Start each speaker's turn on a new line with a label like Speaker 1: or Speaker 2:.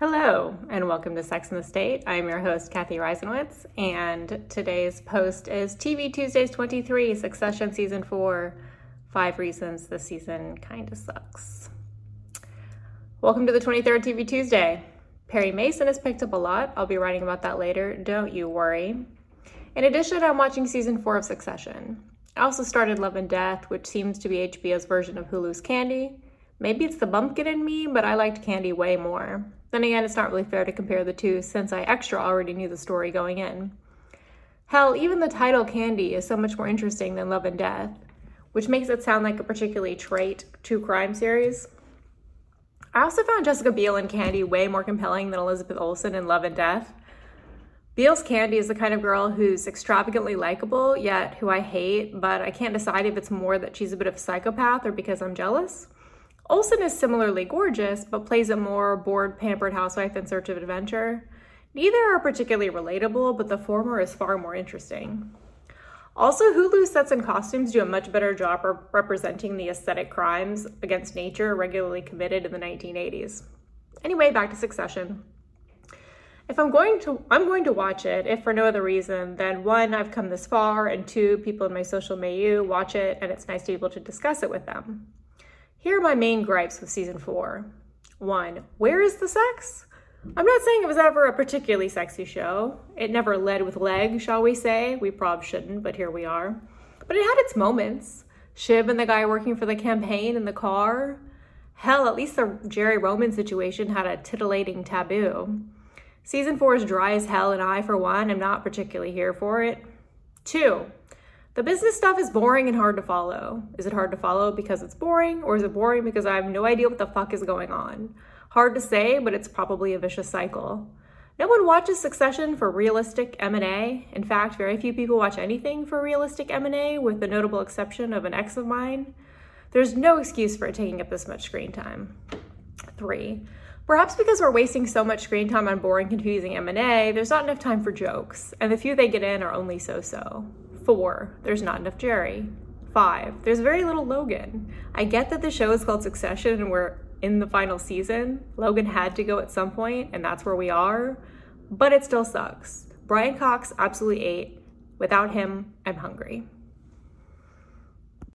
Speaker 1: Hello, and welcome to Sex and the State. I'm your host, Cathy Reisenwitz, and today's post is TV Tuesdays 23, Succession Season 4 Five Reasons This Season Kinda Sucks. Welcome to the 23rd TV Tuesday. Perry Mason has picked up a lot. I'll be writing about that later. Don't you worry. In addition, I'm watching season four of Succession. I also started Love and Death, which seems to be HBO's version of Hulu's Candy. Maybe it's the bumpkin in me, but I liked Candy way more. Then again, it's not really fair to compare the two since I extra already knew the story going in. Hell, even the title Candy is so much more interesting than Love and Death, which makes it sound like a particularly trite true crime series. I also found Jessica Biel in Candy way more compelling than Elizabeth Olsen in Love and Death. Biel's Candy is the kind of girl who's extravagantly likable, yet who I hate, but I can't decide if it's more that she's a bit of a psychopath or because I'm jealous. Olsen is similarly gorgeous, but plays a more bored, pampered housewife in search of adventure. Neither are particularly relatable, but the former is far more interesting. Also, Hulu sets and costumes do a much better job of representing the aesthetic crimes against nature regularly committed in the 1980s. Anyway, back to Succession. If I'm going to I'm going to watch it, if for no other reason, then one, I've come this far, and two, people in my social milieu watch it and it's nice to be able to discuss it with them. Here are my main gripes with season four. One, where is the sex? I'm not saying it was ever a particularly sexy show. It never led with leg, shall we say. We probably shouldn't, but here we are. But it had its moments. Shiv and the guy working for the campaign in the car. Hell, at least the Gerri Roman situation had a titillating taboo. Season four is dry as hell, and I, for one, am not particularly here for it. Two, the business stuff is boring and hard to follow. Is it hard to follow because it's boring, or is it boring because I have no idea what the fuck is going on? Hard to say, but it's probably a vicious cycle. No one watches Succession for realistic M&A. In fact, very few people watch anything for realistic M&A with the notable exception of an ex of mine. There's no excuse for it taking up this much screen time. 3. Perhaps because we're wasting so much screen time on boring, confusing M&A, there's not enough time for jokes, and the few they get in are only so-so. Four, there's not enough Gerri. Five, there's very little Logan. I get that the show is called Succession and we're in the final season. Logan had to go at some point, and that's where we are, but it still sucks. Brian Cox absolutely ate. Without him, I'm hungry.